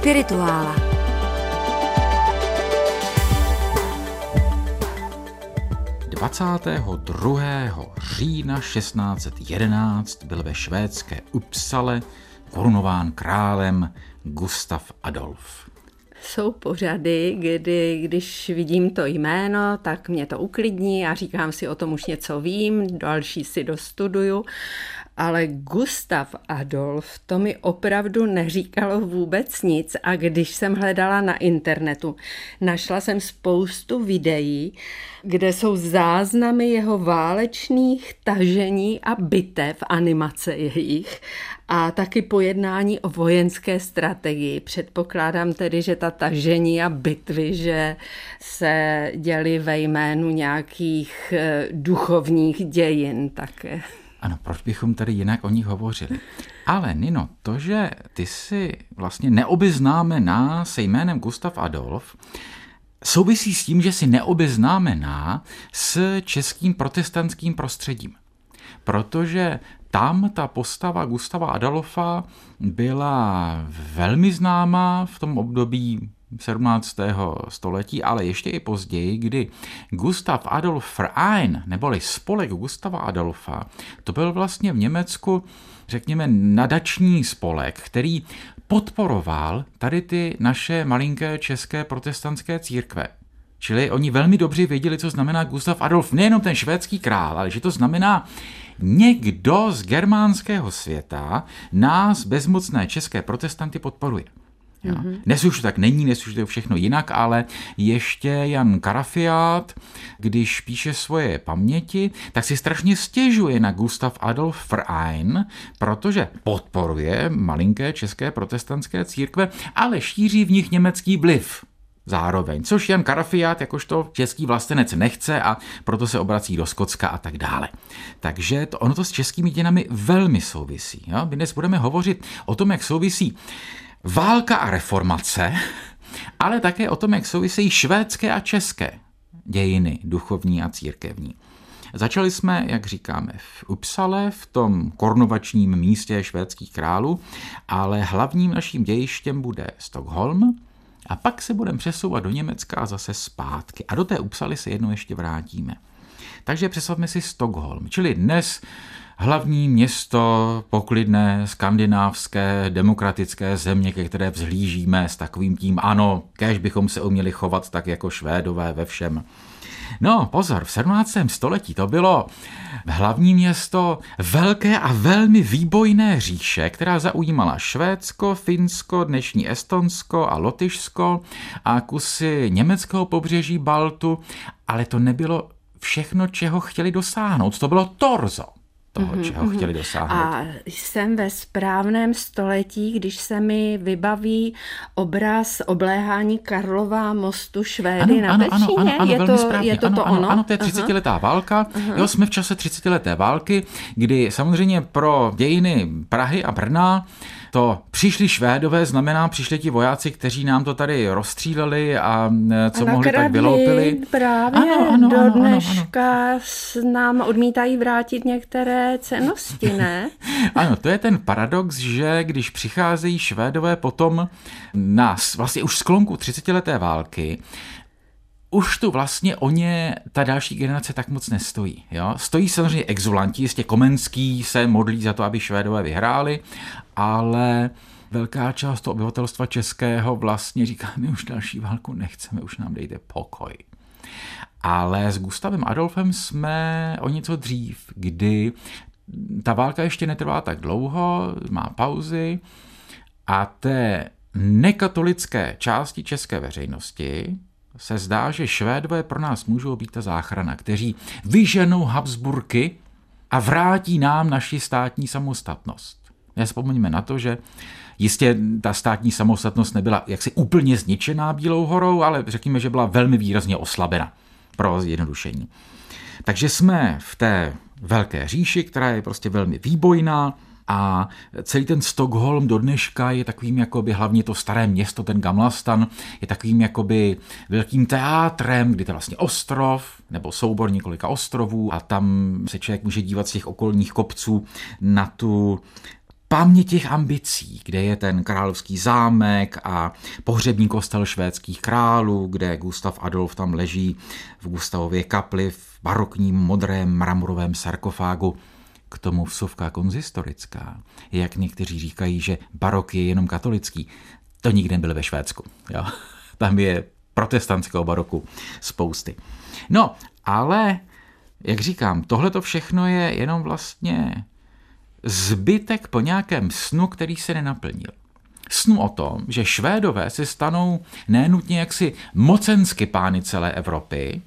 Spirituála. Dvacátého října 1611 byl ve švédské Upsale korunován králem Gustav Adolf. Jsou pořady, kdy když vidím to jméno, tak mě to uklidní a říkám si o tom už něco vím, další si dostuduju ale Gustav Adolf to mi opravdu neříkalo vůbec nic a když jsem hledala na internetu, našla jsem spoustu videí, kde jsou záznamy jeho válečných tažení a bitev, animace jejich a taky pojednání o vojenské strategii. Předpokládám tedy, že ta tažení a bitvy, že se děly ve jménu nějakých eh, duchovních dějin také. Ano, proč bychom tady jinak o nich hovořili? Ale Nino, to, že ty si vlastně neobeznámená se jménem Gustav Adolf, souvisí s tím, že si neobeznámená s českým protestantským prostředím. Protože tam ta postava Gustava Adolfa byla velmi známá v tom období 17. století, ale ještě i později, kdy Gustav Adolf Verein, neboli spolek Gustava Adolfa, to byl vlastně v Německu, řekněme, nadační spolek, který podporoval tady ty naše malinké české protestantské církve. Čili oni velmi dobře věděli, co znamená Gustav Adolf, nejenom ten švédský král, ale že to znamená někdo z germánského světa nás bezmocné české protestanty podporuje. Jo. Mm-hmm. Dnes už tak není, dnes už to je všechno jinak, ale ještě Jan Karafiát, když píše svoje paměti, tak si strašně stěžuje na Gustav Adolf Verein, protože podporuje malinké české protestantské církve, ale šíří v nich německý vliv zároveň, což Jan Karafiát jakožto český vlastenec nechce a proto se obrací do Skotska a tak dále. Takže to, ono to s českými dějinami velmi souvisí. Jo? My dnes budeme hovořit o tom, jak souvisí válka a reformace, ale také o tom, jak souvisejí švédské a české dějiny duchovní a církevní. Začali jsme, jak říkáme, v Upsale, v tom korunovačním místě švédských králů, ale hlavním naším dějištěm bude Stockholm a pak se budeme přesouvat do Německa a zase zpátky. A do té Upsaly se jednou ještě vrátíme. Takže představme si Stockholm, čili dnes hlavní město poklidné skandinávské demokratické země, ke které vzhlížíme s takovým tím ano, kež bychom se uměli chovat tak jako Švédové ve všem. No, pozor, v 17. století to bylo hlavní město velké a velmi výbojné říše, která zaujímala Švédsko, Finsko, dnešní Estonsko a Lotyšsko a kusy německého pobřeží Baltu, ale to nebylo všechno, čeho chtěli dosáhnout. To bylo torzo toho, mm-hmm, čeho mm-hmm. chtěli dosáhnout. A jsem ve správném století, když se mi vybaví obraz obléhání Karlova mostu Švédy ano, na ano, ano, ano, ano, je, to, je to ano, to ano, ono? Ano, to je 30-letá uh-huh. válka. Uh-huh. Jo, jsme v čase 30-leté války, kdy samozřejmě pro dějiny Prahy a Brna to přišli Švédové, znamená přišli ti vojáci, kteří nám to tady rozstříleli a e, co a mohli tak vyloupili. Právě ano, ano, do ano, dneška ano, ano. nám odmítají vrátit některé cenosti, ne? ano, to je ten paradox, že když přicházejí Švédové potom na vlastně už sklonku 30 leté války, už tu vlastně o ně ta další generace tak moc nestojí. Jo? Stojí samozřejmě exulanti, jistě Komenský se modlí za to, aby Švédové vyhráli, ale velká část toho obyvatelstva českého vlastně říká, my už další válku nechceme, už nám dejte pokoj. Ale s Gustavem Adolfem jsme o něco dřív, kdy ta válka ještě netrvá tak dlouho, má pauzy a té nekatolické části české veřejnosti, se zdá, že Švédové pro nás můžou být ta záchrana, kteří vyženou Habsburky a vrátí nám naši státní samostatnost. Nespomeňme na to, že jistě ta státní samostatnost nebyla jaksi úplně zničená Bílou horou, ale řekněme, že byla velmi výrazně oslabena pro zjednodušení. Takže jsme v té velké říši, která je prostě velmi výbojná, a celý ten Stockholm do dneška je takovým jakoby, hlavně to staré město, ten Gamlastan, je takovým jakoby velkým teátrem, kdy to je vlastně ostrov, nebo soubor několika ostrovů a tam se člověk může dívat z těch okolních kopců na tu pamě těch ambicí, kde je ten královský zámek a pohřební kostel švédských králů, kde Gustav Adolf tam leží v Gustavově kapli v barokním modrém mramorovém sarkofágu. K tomu vsuvka konzistorická. Jak někteří říkají, že barok je jenom katolický. To nikdy nebyl ve Švédsku. Jo? Tam je protestantského baroku spousty. No, ale, jak říkám, tohle to všechno je jenom vlastně zbytek po nějakém snu, který se nenaplnil. Snu o tom, že Švédové se stanou nenutně jaksi mocensky pány celé Evropy,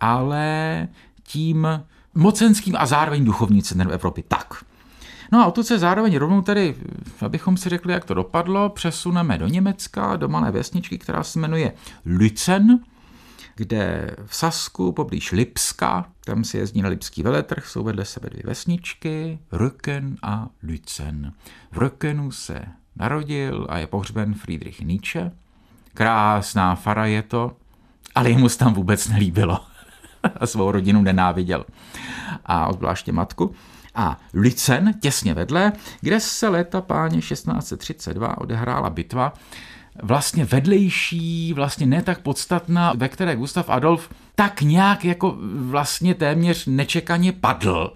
ale tím mocenským a zároveň duchovní centrem Evropy. Tak. No a odtud se zároveň rovnou tedy, abychom si řekli, jak to dopadlo, přesuneme do Německa, do malé vesničky, která se jmenuje Lützen, kde v Sasku poblíž Lipska, tam si jezdí na Lipský veletrh, jsou vedle sebe dvě vesničky, Rücken a Lützen. V Rückenu se narodil a je pohřben Friedrich Nietzsche. Krásná fara je to, ale jemu se tam vůbec nelíbilo a svou rodinu nenáviděl. A odvláště matku. A Lützen, těsně vedle, kde se léta páně 1632 odehrála bitva, vlastně vedlejší, vlastně ne tak podstatná, ve které Gustav Adolf tak nějak jako vlastně téměř nečekaně padl.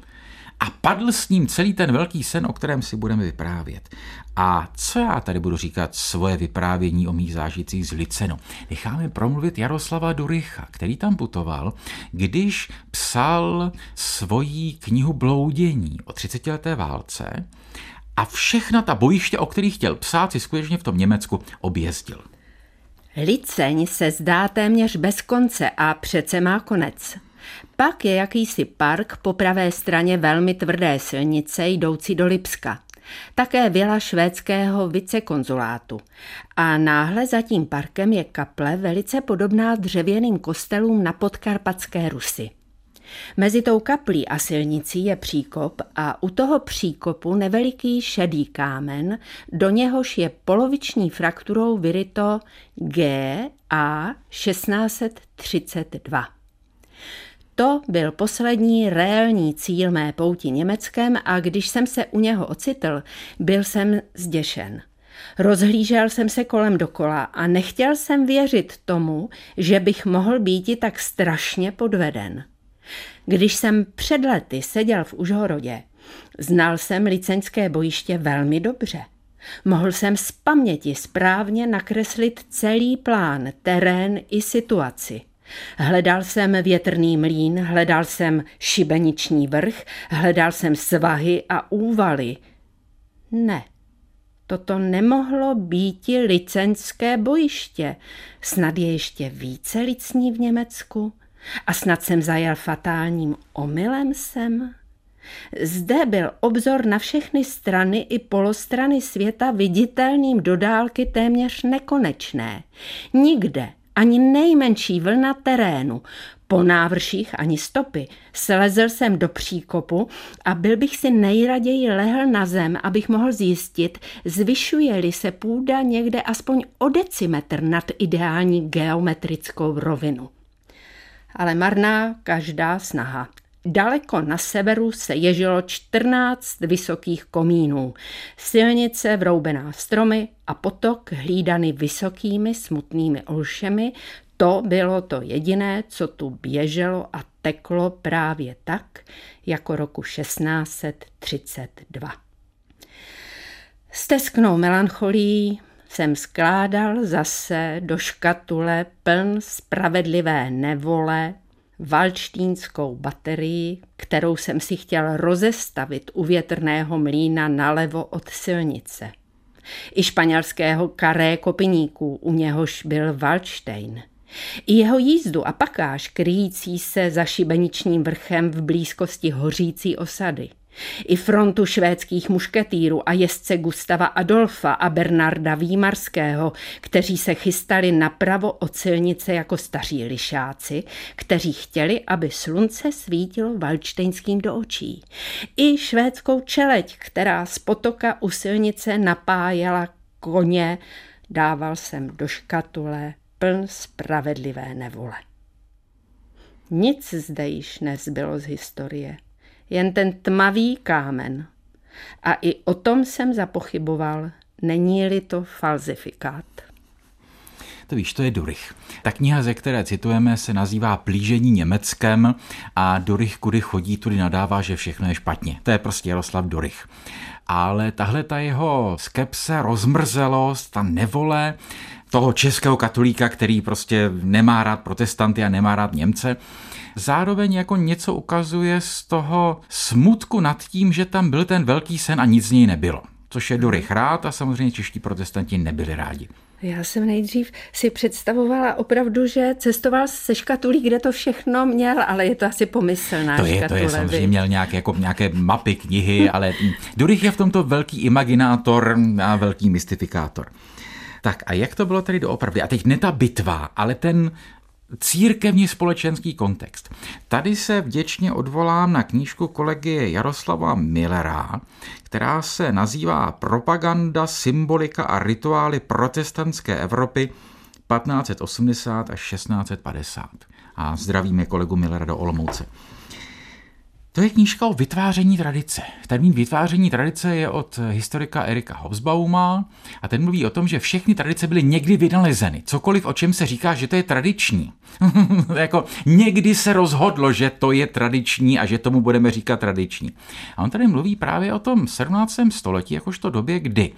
A padl s ním celý ten velký sen, o kterém si budeme vyprávět. A co já tady budu říkat svoje vyprávění o mých zážitcích z Licenu? Necháme promluvit Jaroslava Duricha, který tam putoval, když psal svoji knihu Bloudění o 30 leté válce a všechna ta bojiště, o kterých chtěl psát, si skutečně v tom Německu objezdil. Liceň se zdá téměř bez konce a přece má konec. Pak je jakýsi park po pravé straně velmi tvrdé silnice jdoucí do Lipska. Také vila švédského vicekonzulátu. A náhle za tím parkem je kaple velice podobná dřevěným kostelům na podkarpatské Rusy. Mezi tou kaplí a silnicí je příkop a u toho příkopu neveliký šedý kámen, do něhož je poloviční frakturou vyryto G A 1632. To byl poslední réální cíl mé pouti Německem a když jsem se u něho ocitl, byl jsem zděšen. Rozhlížel jsem se kolem dokola a nechtěl jsem věřit tomu, že bych mohl být tak strašně podveden. Když jsem před lety seděl v Užhorodě, znal jsem liceňské bojiště velmi dobře. Mohl jsem z paměti správně nakreslit celý plán, terén i situaci. Hledal jsem větrný mlín, hledal jsem šibeniční vrch, hledal jsem svahy a úvaly. Ne, toto nemohlo být licenské bojiště. Snad je ještě více licní v Německu? A snad jsem zajel fatálním omylem sem? Zde byl obzor na všechny strany i polostrany světa viditelným do dálky téměř nekonečné. Nikde ani nejmenší vlna terénu, po návrších ani stopy. Slezl jsem do příkopu a byl bych si nejraději lehl na zem, abych mohl zjistit, zvyšuje-li se půda někde aspoň o decimetr nad ideální geometrickou rovinu ale marná každá snaha. Daleko na severu se ježilo 14 vysokých komínů, silnice vroubená stromy a potok hlídaný vysokými smutnými olšemi, to bylo to jediné, co tu běželo a teklo právě tak, jako roku 1632. S tesknou melancholí jsem skládal zase do škatule pln spravedlivé nevole valčtínskou baterii, kterou jsem si chtěl rozestavit u větrného mlína nalevo od silnice. I španělského karé kopiníků, u něhož byl Valštejn. I jeho jízdu a pakáž kryjící se za šibeničním vrchem v blízkosti hořící osady – i frontu švédských mušketýrů a jezdce Gustava Adolfa a Bernarda Výmarského, kteří se chystali napravo od silnice jako staří lišáci, kteří chtěli, aby slunce svítilo valčtejnským do očí. I švédskou čeleť, která z potoka u silnice napájela koně, dával jsem do škatule pln spravedlivé nevole. Nic zde již nezbylo z historie jen ten tmavý kámen. A i o tom jsem zapochyboval. Není-li to falzifikát? To víš, to je Durych. Ta kniha, ze které citujeme, se nazývá Plížení Německem a Durych, kudy chodí, tudy nadává, že všechno je špatně. To je prostě Jaroslav Durych. Ale tahle ta jeho skepse, rozmrzelost, ta nevole toho českého katolíka, který prostě nemá rád protestanty a nemá rád Němce, zároveň jako něco ukazuje z toho smutku nad tím, že tam byl ten velký sen a nic z něj nebylo. Což je Durych rád a samozřejmě čeští protestanti nebyli rádi. Já jsem nejdřív si představovala opravdu, že cestoval se škatulí, kde to všechno měl, ale je to asi pomyslná To je, škatule, to je samozřejmě měl nějaké, jako nějaké mapy, knihy, ale Durych je v tomto velký imaginátor a velký mystifikátor. Tak a jak to bylo tady doopravdy? A teď ne ta bitva, ale ten církevní společenský kontext. Tady se vděčně odvolám na knížku kolegy Jaroslava Millera, která se nazývá Propaganda, symbolika a rituály protestantské Evropy 1580 až 1650. A zdravíme kolegu Millera do Olomouce. To je knížka o vytváření tradice. Termín vytváření tradice je od historika Erika Hobsbauma a ten mluví o tom, že všechny tradice byly někdy vynalezeny. Cokoliv, o čem se říká, že to je tradiční. jako někdy se rozhodlo, že to je tradiční a že tomu budeme říkat tradiční. A on tady mluví právě o tom 17. století, jakožto době, kdy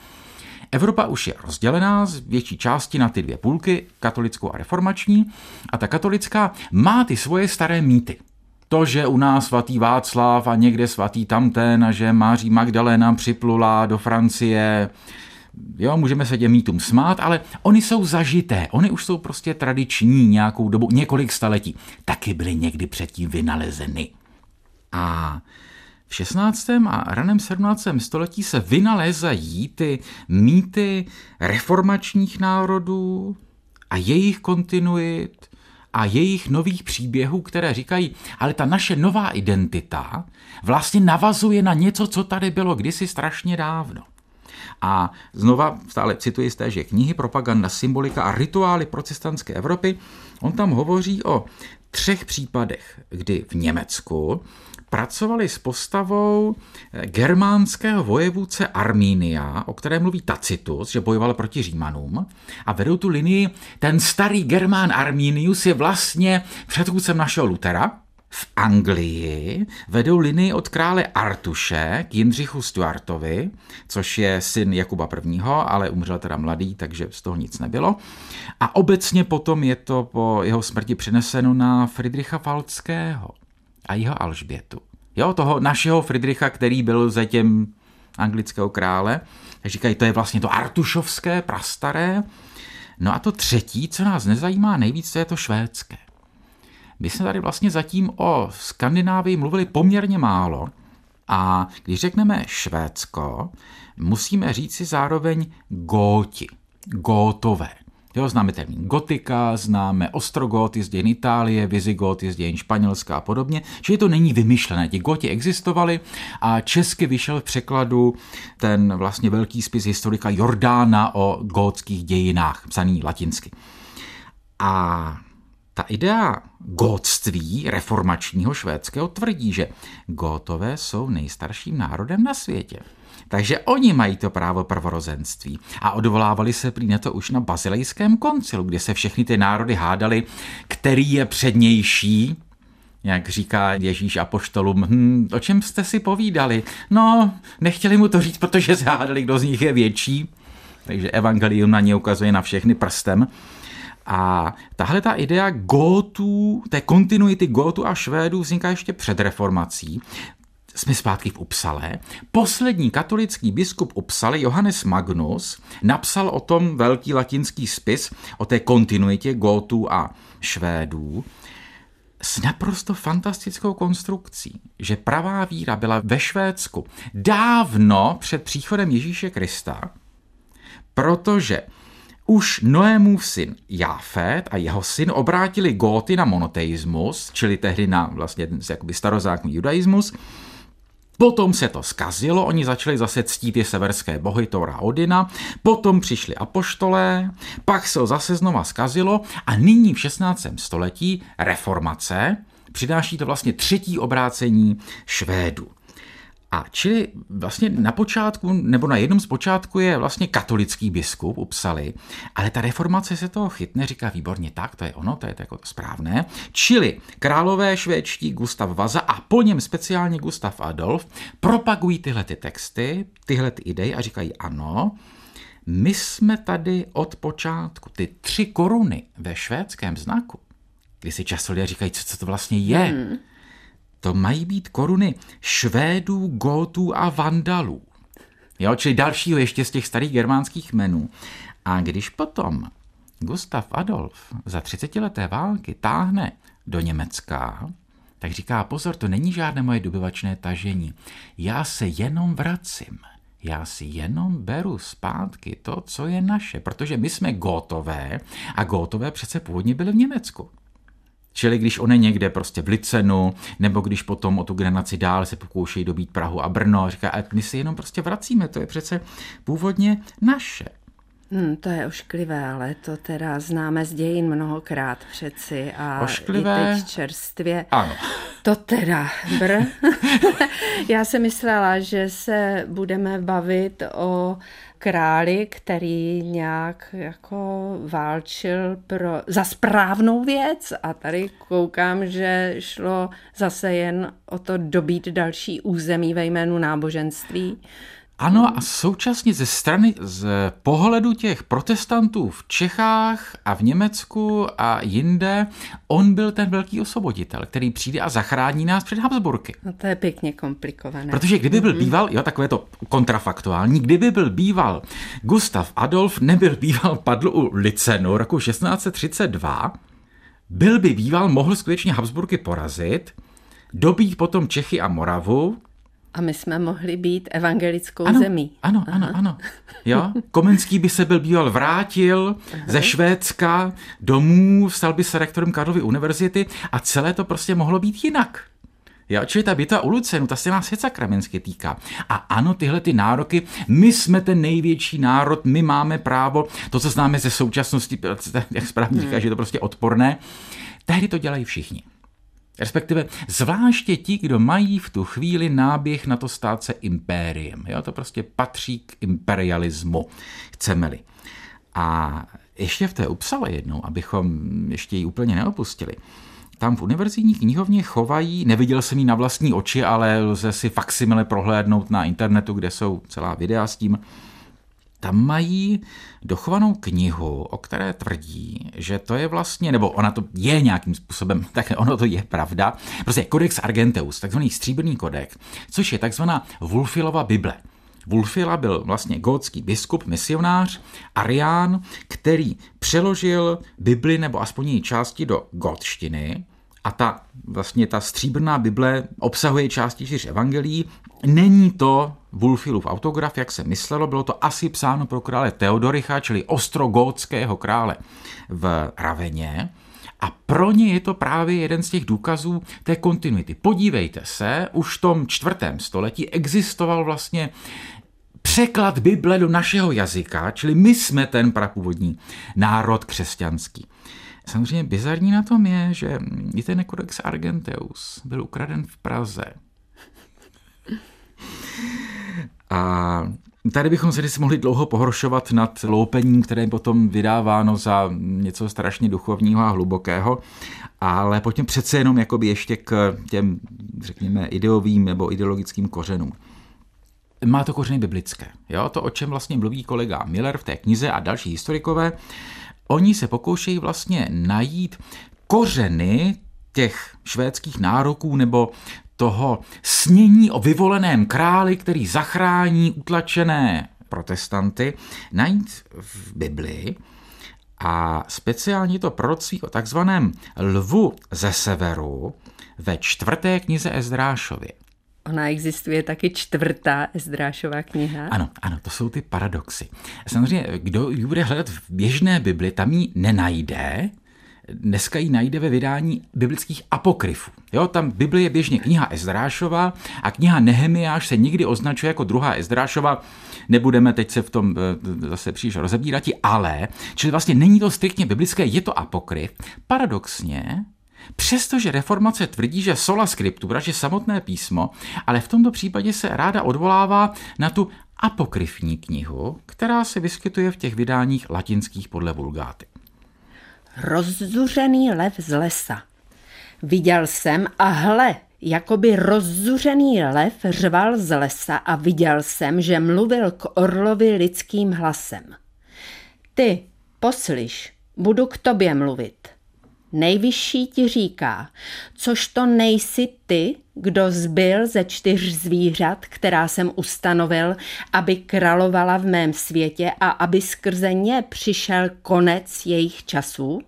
Evropa už je rozdělená z větší části na ty dvě půlky, katolickou a reformační, a ta katolická má ty svoje staré mýty to, že u nás svatý Václav a někde svatý tamten a že Máří Magdalena připlula do Francie, Jo, můžeme se těm mýtům smát, ale oni jsou zažité, oni už jsou prostě tradiční nějakou dobu, několik staletí. Taky byly někdy předtím vynalezeny. A v 16. a raném 17. století se vynalézají ty mýty reformačních národů a jejich kontinuit, a jejich nových příběhů, které říkají, ale ta naše nová identita vlastně navazuje na něco, co tady bylo kdysi strašně dávno. A znova stále cituji z téže knihy Propaganda, symbolika a rituály protestantské Evropy. On tam hovoří o třech případech, kdy v Německu pracovali s postavou eh, germánského vojevůdce Armínia, o které mluví Tacitus, že bojoval proti Římanům a vedou tu linii, ten starý Germán Arminius je vlastně předchůdcem našeho Lutera, v Anglii vedou linii od krále Artuše k Jindřichu Stuartovi, což je syn Jakuba I., ale umřel teda mladý, takže z toho nic nebylo. A obecně potom je to po jeho smrti přineseno na Friedricha Falckého a jeho Alžbětu. Jo, toho našeho Friedricha, který byl zatím anglického krále. Tak říkají, to je vlastně to artušovské, prastaré. No a to třetí, co nás nezajímá nejvíc, to je to švédské. My jsme tady vlastně zatím o Skandinávii mluvili poměrně málo a když řekneme Švédsko, musíme říct si zároveň góti, gótové. Jo, známe termín gotika, známe ostrogoty z dějin Itálie, vizigoty z dějin Španělska a podobně, že to není vymyšlené. Ti goti existovali a česky vyšel v překladu ten vlastně velký spis historika Jordána o gótských dějinách, psaný latinsky. A ta idea gótství reformačního švédského tvrdí, že gótové jsou nejstarším národem na světě. Takže oni mají to právo prvorozenství. A odvolávali se prý na to už na bazilejském koncilu, kde se všechny ty národy hádali, který je přednější, jak říká Ježíš apoštolům, hm, o čem jste si povídali? No, nechtěli mu to říct, protože se hádali, kdo z nich je větší. Takže evangelium na ně ukazuje na všechny prstem. A tahle ta idea gótů, té kontinuity gótů a švédů vzniká ještě před reformací. Jsme zpátky v Upsale. Poslední katolický biskup Upsale, Johannes Magnus, napsal o tom velký latinský spis, o té kontinuitě gótů a švédů, s naprosto fantastickou konstrukcí, že pravá víra byla ve Švédsku dávno před příchodem Ježíše Krista, protože už Noémův syn Jafet a jeho syn obrátili góty na monoteismus, čili tehdy na vlastně starozákonní judaismus, Potom se to skazilo, oni začali zase ctít ty severské bohy Tora Odina, potom přišli apoštolé, pak se to zase znova skazilo a nyní v 16. století reformace přináší to vlastně třetí obrácení Švédů. A čili vlastně na počátku, nebo na jednom z počátku je vlastně katolický biskup upsali, ale ta reformace se toho chytne, říká výborně tak, to je ono, to je to jako správné. Čili králové švédští Gustav Vaza a po něm speciálně Gustav Adolf propagují tyhle ty texty, tyhle ty idei a říkají ano, my jsme tady od počátku, ty tři koruny ve švédském znaku, kdy si často lidé říkají, co, co to vlastně je, hmm to mají být koruny Švédů, Gótů a Vandalů. Jo, čili dalšího ještě z těch starých germánských menů. A když potom Gustav Adolf za 30 leté války táhne do Německa, tak říká, pozor, to není žádné moje dobyvačné tažení. Já se jenom vracím. Já si jenom beru zpátky to, co je naše, protože my jsme gótové a gótové přece původně byly v Německu. Čili když on je někde prostě v Licenu, nebo když potom o tu granaci dál se pokoušejí dobít Prahu a Brno, říká, a my si jenom prostě vracíme, to je přece původně naše. Hmm, to je ošklivé, ale to teda známe z dějin mnohokrát přeci a ošklivé? i teď čerstvě. Ano. To teda, br. Já jsem myslela, že se budeme bavit o králi, který nějak jako válčil pro, za správnou věc a tady koukám, že šlo zase jen o to dobít další území ve jménu náboženství. Ano a současně ze strany, z pohledu těch protestantů v Čechách a v Německu a jinde, on byl ten velký osvoboditel, který přijde a zachrání nás před Habsburky. No to je pěkně komplikované. Protože kdyby byl býval, jo, takové to kontrafaktuální, kdyby byl býval Gustav Adolf, nebyl býval padl u Licenu roku 1632, byl by býval, mohl skutečně Habsburky porazit, dobít potom Čechy a Moravu, a my jsme mohli být evangelickou ano, zemí. Ano, Aha. ano, ano. Jo? Komenský by se byl býval vrátil Aha. ze Švédska domů, stal by se rektorem Karlovy univerzity a celé to prostě mohlo být jinak. Jo, čili ta bitva u Lucenu, ta se nás je sakramensky týká. A ano, tyhle ty nároky, my jsme ten největší národ, my máme právo, to, co známe ze současnosti, jak správně říká, hmm. že je to prostě odporné, tehdy to dělají všichni. Respektive zvláště ti, kdo mají v tu chvíli náběh na to stát se impériem. Jo? To prostě patří k imperialismu, chceme-li. A ještě v té Upsale jednou, abychom ještě ji úplně neopustili, tam v univerzitní knihovně chovají, neviděl jsem ji na vlastní oči, ale lze si faksimile prohlédnout na internetu, kde jsou celá videa s tím, tam mají dochovanou knihu, o které tvrdí, že to je vlastně, nebo ona to je nějakým způsobem, tak ono to je pravda, prostě Codex Argenteus, takzvaný stříbrný kodex, což je takzvaná Wulfilova Bible. Wulfila byl vlastně gótský biskup, misionář, Arián, který přeložil Bibli nebo aspoň její části do gótštiny a ta vlastně ta stříbrná Bible obsahuje části čtyř evangelií. Není to Wulfilův autograf, jak se myslelo, bylo to asi psáno pro krále Teodoricha, čili ostrogótského krále v Raveně. A pro ně je to právě jeden z těch důkazů té kontinuity. Podívejte se, už v tom čtvrtém století existoval vlastně překlad Bible do našeho jazyka, čili my jsme ten prapůvodní národ křesťanský. Samozřejmě bizarní na tom je, že i ten Codex Argenteus byl ukraden v Praze. A Tady bychom se si mohli dlouho pohoršovat nad loupením, které je potom vydáváno za něco strašně duchovního a hlubokého, ale pojďme přece jenom jakoby ještě k těm, řekněme, ideovým nebo ideologickým kořenům. Má to kořeny biblické. Jo? To, o čem vlastně mluví kolega Miller v té knize a další historikové, oni se pokoušejí vlastně najít kořeny těch švédských nároků nebo toho snění o vyvoleném králi, který zachrání utlačené protestanty, najít v Biblii a speciálně to proroctví o takzvaném lvu ze severu ve čtvrté knize Ezdrášově. Ona existuje taky čtvrtá Ezdrášová kniha. Ano, ano, to jsou ty paradoxy. Samozřejmě, kdo ji bude hledat v běžné Bibli, tam ji nenajde, dneska ji najde ve vydání biblických apokryfů. Jo, tam Bible je běžně kniha Ezdrášova a kniha Nehemiáš se nikdy označuje jako druhá Ezdrášova. Nebudeme teď se v tom eh, zase příliš rozebírat, ale, čili vlastně není to striktně biblické, je to apokryf. Paradoxně, Přestože reformace tvrdí, že sola scriptura, že samotné písmo, ale v tomto případě se ráda odvolává na tu apokryfní knihu, která se vyskytuje v těch vydáních latinských podle vulgáty. Rozzuřený lev z lesa. Viděl jsem a hle, jakoby rozzuřený lev řval z lesa a viděl jsem, že mluvil k orlovi lidským hlasem. Ty, poslyš, budu k tobě mluvit. Nejvyšší ti říká, což to nejsi ty, kdo zbyl ze čtyř zvířat, která jsem ustanovil, aby královala v mém světě a aby skrze ně přišel konec jejich časů?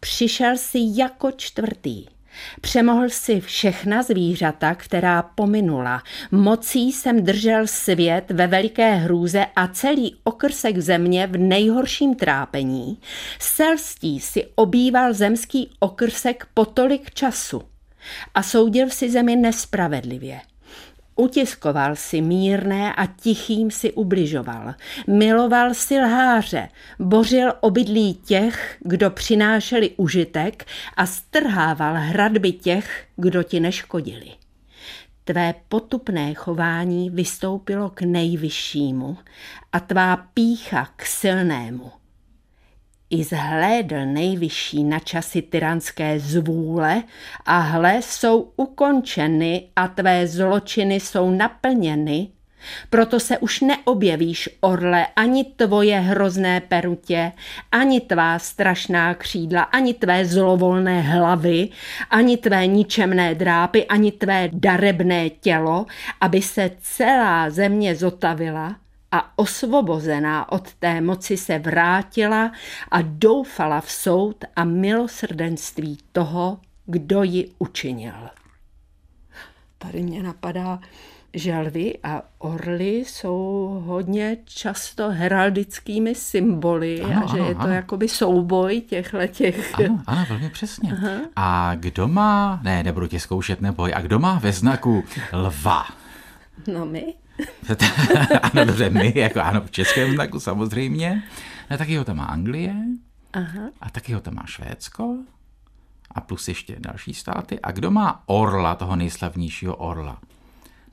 Přišel si jako čtvrtý. Přemohl si všechna zvířata, která pominula. Mocí jsem držel svět ve veliké hrůze a celý okrsek země v nejhorším trápení. Selstí si obýval zemský okrsek po tolik času a soudil si zemi nespravedlivě. Utiskoval si mírné a tichým si ubližoval. Miloval si lháře, bořil obydlí těch, kdo přinášeli užitek a strhával hradby těch, kdo ti neškodili. Tvé potupné chování vystoupilo k nejvyššímu a tvá pícha k silnému i zhlédl nejvyšší na časy tyranské zvůle a hle jsou ukončeny a tvé zločiny jsou naplněny, proto se už neobjevíš, orle, ani tvoje hrozné perutě, ani tvá strašná křídla, ani tvé zlovolné hlavy, ani tvé ničemné drápy, ani tvé darebné tělo, aby se celá země zotavila a osvobozená od té moci se vrátila a doufala v soud a milosrdenství toho, kdo ji učinil. Tady mě napadá, že lvy a orly jsou hodně často heraldickými symboly ano, a že ano, je to ano. jakoby souboj těchto těch. Ano, ano, velmi přesně. Aha. A kdo má, ne, nebudu tě zkoušet neboj, a kdo má ve znaku lva? No my. ano, dobře, my, jako ano, v českém znaku samozřejmě. A taky ho tam má Anglie. Aha. A taky ho tam má Švédsko. A plus ještě další státy. A kdo má orla, toho nejslavnějšího orla?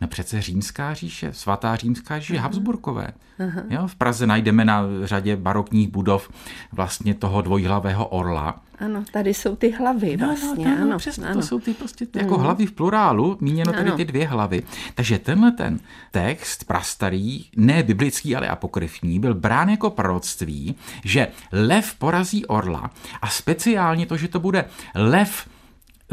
No přece římská říše, svatá římská říše, Aha. Habsburkové. Aha. Jo, v Praze najdeme na řadě barokních budov vlastně toho dvojhlavého orla. Ano, tady jsou ty hlavy vlastně. No, no, ano, přesně, ano. to jsou ty prostě ty jako mm. hlavy v plurálu, míněno tady ty dvě hlavy. Takže tenhle ten text prastarý, ne biblický, ale apokryfní, byl brán jako proroctví, že lev porazí orla a speciálně to, že to bude lev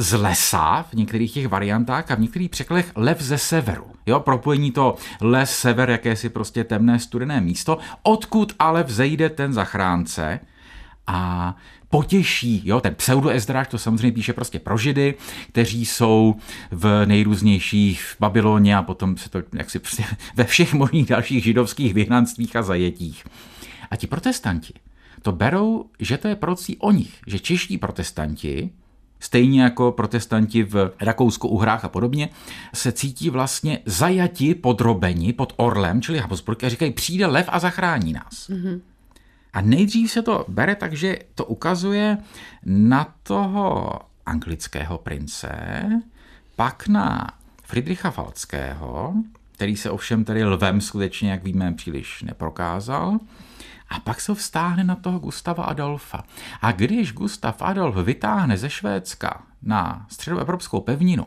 z lesa v některých těch variantách a v některých překladech lev ze severu. Jo, propojení to les, sever, jakési prostě temné, studené místo, odkud ale vzejde ten zachránce a potěší, jo, ten pseudoezdráž to samozřejmě píše prostě pro židy, kteří jsou v nejrůznějších v Babyloně a potom se to jaksi prostě ve všech možných dalších židovských vyhnanstvích a zajetích. A ti protestanti to berou, že to je procí o nich, že čeští protestanti stejně jako protestanti v Rakousku, Uhrách a podobně, se cítí vlastně zajati, podrobeni pod orlem, čili Habsburg, a říkají, přijde lev a zachrání nás. Mm-hmm. A nejdřív se to bere tak, že to ukazuje na toho anglického prince, pak na Friedricha Falckého, který se ovšem tedy lvem skutečně, jak víme, příliš neprokázal, a pak se vstáhne na toho Gustava Adolfa. A když Gustav Adolf vytáhne ze Švédska na středoevropskou pevninu,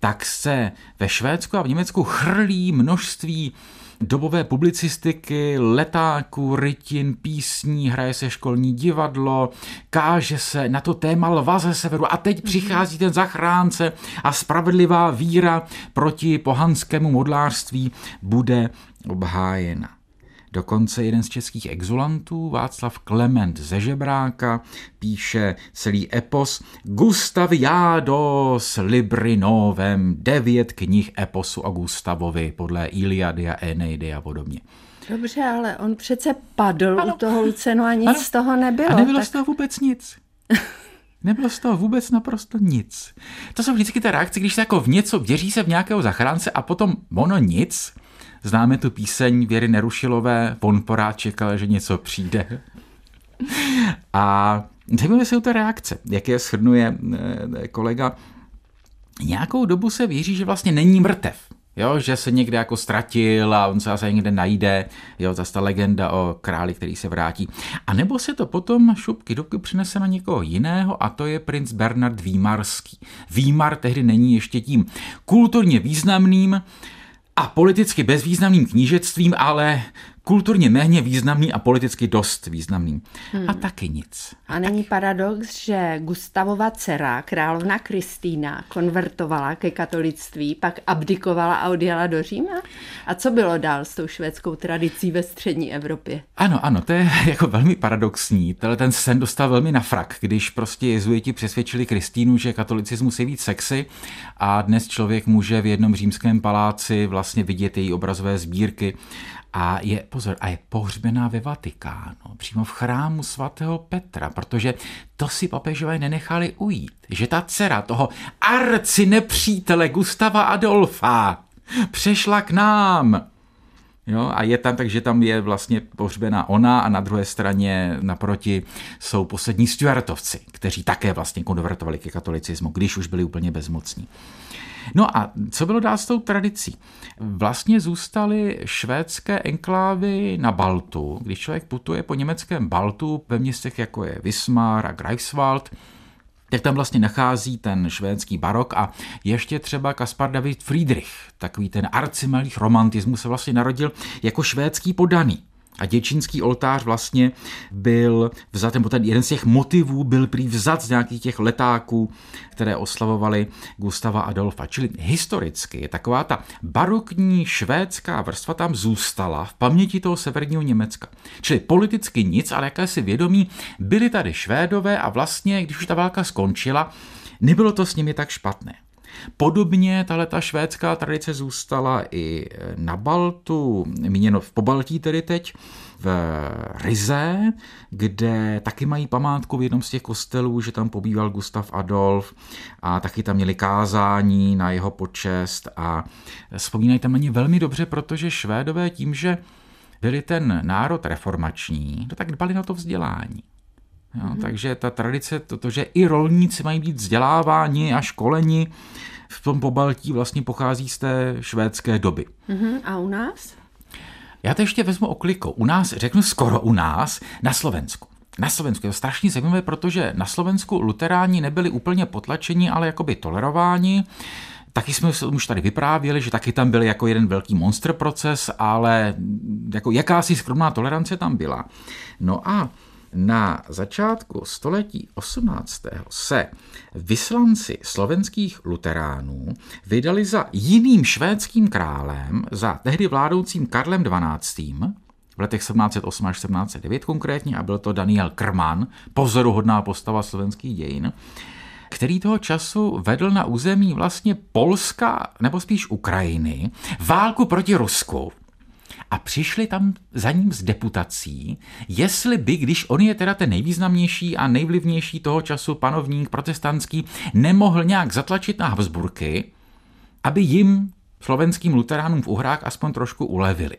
tak se ve Švédsku a v Německu chrlí množství dobové publicistiky, letáků, rytin, písní, hraje se školní divadlo, káže se na to téma lva ze severu a teď přichází ten zachránce a spravedlivá víra proti pohanskému modlářství bude obhájena. Dokonce jeden z českých exulantů, Václav Klement ze Žebráka, píše celý epos Gustav Jádos Libri Novem, devět knih eposu o Gustavovi podle Iliady a Eneidy a podobně. Dobře, ale on přece padl ano. u toho Lucenu a nic ano. z toho nebylo. A nebylo tak... z toho vůbec nic. Nebylo z toho vůbec naprosto nic. To jsou vždycky ty reakce, když se jako v něco věří se v nějakého zachránce a potom ono nic, Známe tu píseň Věry Nerušilové, on porád čekal, že něco přijde. A Zajímavé jsou to reakce, jak je shrnuje eh, kolega. Nějakou dobu se věří, že vlastně není mrtev. Jo, že se někde jako ztratil a on se zase někde najde, jo, zase ta legenda o králi, který se vrátí. A nebo se to potom šupky dubky přinese na někoho jiného a to je princ Bernard Výmarský. Výmar tehdy není ještě tím kulturně významným a politicky bezvýznamným knížectvím, ale kulturně méně významný a politicky dost významný. Hmm. A taky nic. A není paradox, že Gustavova dcera, královna Kristýna, konvertovala ke katolictví, pak abdikovala a odjela do Říma? A co bylo dál s tou švédskou tradicí ve střední Evropě? Ano, ano, to je jako velmi paradoxní. Tenhle ten sen dostal velmi na frak, když prostě jezuiti přesvědčili Kristýnu, že katolicismus je víc sexy a dnes člověk může v jednom římském paláci vlastně vidět její obrazové sbírky a je, pozor, a je pohřbená ve Vatikánu, přímo v chrámu svatého Petra, protože to si papežové nenechali ujít, že ta dcera toho arci nepřítele Gustava Adolfa přešla k nám. Jo, a je tam, takže tam je vlastně pohřbená ona a na druhé straně naproti jsou poslední Stuartovci, kteří také vlastně konvertovali ke katolicismu, když už byli úplně bezmocní. No a co bylo dál s tou tradicí? Vlastně zůstaly švédské enklávy na Baltu. Když člověk putuje po německém Baltu ve městech jako je Wismar a Greifswald, tak tam vlastně nachází ten švédský barok a ještě třeba Kaspar David Friedrich, takový ten arcimelých romantismus se vlastně narodil jako švédský podaný. A děčínský oltář vlastně byl vzat, nebo ten jeden z těch motivů byl prý vzat z nějakých těch letáků, které oslavovali Gustava Adolfa. Čili historicky taková ta barokní švédská vrstva tam zůstala v paměti toho severního Německa. Čili politicky nic, ale jakési vědomí, byli tady Švédové a vlastně, když už ta válka skončila, nebylo to s nimi tak špatné. Podobně tahle ta švédská tradice zůstala i na Baltu, míněno v Pobaltí tedy teď, v Rize, kde taky mají památku v jednom z těch kostelů, že tam pobýval Gustav Adolf a taky tam měli kázání na jeho počest a vzpomínají tam na ně velmi dobře, protože Švédové tím, že byli ten národ reformační, tak dbali na to vzdělání. Jo, mm-hmm. Takže ta tradice, to, že i rolníci mají být vzděláváni a školeni, v tom pobaltí vlastně pochází z té švédské doby. Mm-hmm. A u nás? Já to ještě vezmu okliko. U nás, řeknu skoro u nás, na Slovensku. Na Slovensku je to strašně zajímavé, protože na Slovensku luteráni nebyli úplně potlačeni, ale jakoby tolerováni. Taky jsme už tady vyprávěli, že taky tam byl jako jeden velký monster proces, ale jako jakási skromná tolerance tam byla. No a na začátku století 18. se vyslanci slovenských luteránů vydali za jiným švédským králem, za tehdy vládoucím Karlem XII., v letech 1708 až 1709 konkrétně, a byl to Daniel Krman, pozoruhodná postava slovenských dějin, který toho času vedl na území vlastně Polska, nebo spíš Ukrajiny, válku proti Rusku a přišli tam za ním s deputací, jestli by, když on je teda ten nejvýznamnější a nejvlivnější toho času panovník protestantský, nemohl nějak zatlačit na Habsburky, aby jim, slovenským luteránům v Uhrách, aspoň trošku ulevili.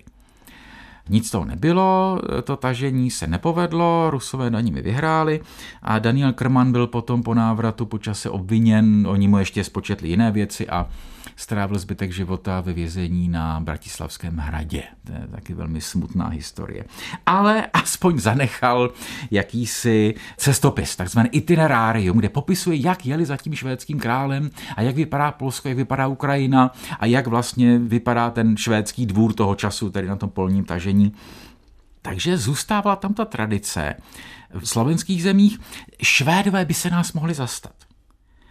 Nic toho nebylo, to tažení se nepovedlo, Rusové na nimi vyhráli a Daniel Krman byl potom po návratu po čase obviněn, oni mu ještě spočetli jiné věci a strávil zbytek života ve vězení na Bratislavském hradě. To je taky velmi smutná historie. Ale aspoň zanechal jakýsi cestopis, takzvaný itinerárium, kde popisuje, jak jeli za tím švédským králem a jak vypadá Polsko, jak vypadá Ukrajina a jak vlastně vypadá ten švédský dvůr toho času, tedy na tom polním tažení. Takže zůstávala tam ta tradice v slovenských zemích. Švédové by se nás mohli zastat.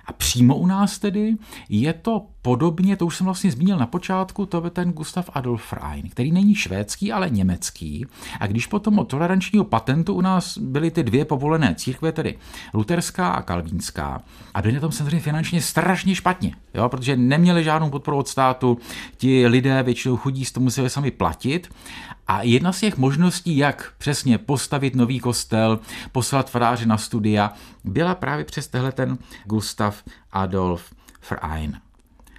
A přímo u nás tedy je to podobně, to už jsem vlastně zmínil na počátku, to je ten Gustav Adolf Frein, který není švédský, ale německý. A když potom od tolerančního patentu u nás byly ty dvě povolené církve, tedy luterská a kalvínská, a byli na tom samozřejmě finančně strašně špatně, jo, protože neměli žádnou podporu od státu, ti lidé většinou chudí z to museli sami platit a jedna z těch možností, jak přesně postavit nový kostel, poslat faráře na studia, byla právě přes tehle ten Gustav Adolf Frein.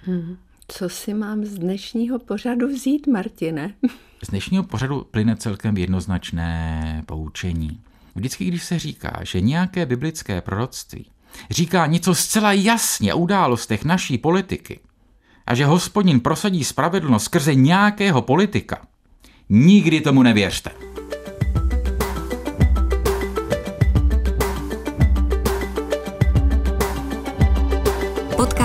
Hmm. Co si mám z dnešního pořadu vzít, Martine? Z dnešního pořadu plyne celkem jednoznačné poučení. vždycky, když se říká, že nějaké biblické proroctví říká něco zcela jasně o událostech naší politiky a že hospodin prosadí spravedlnost skrze nějakého politika, nikdy tomu nevěřte.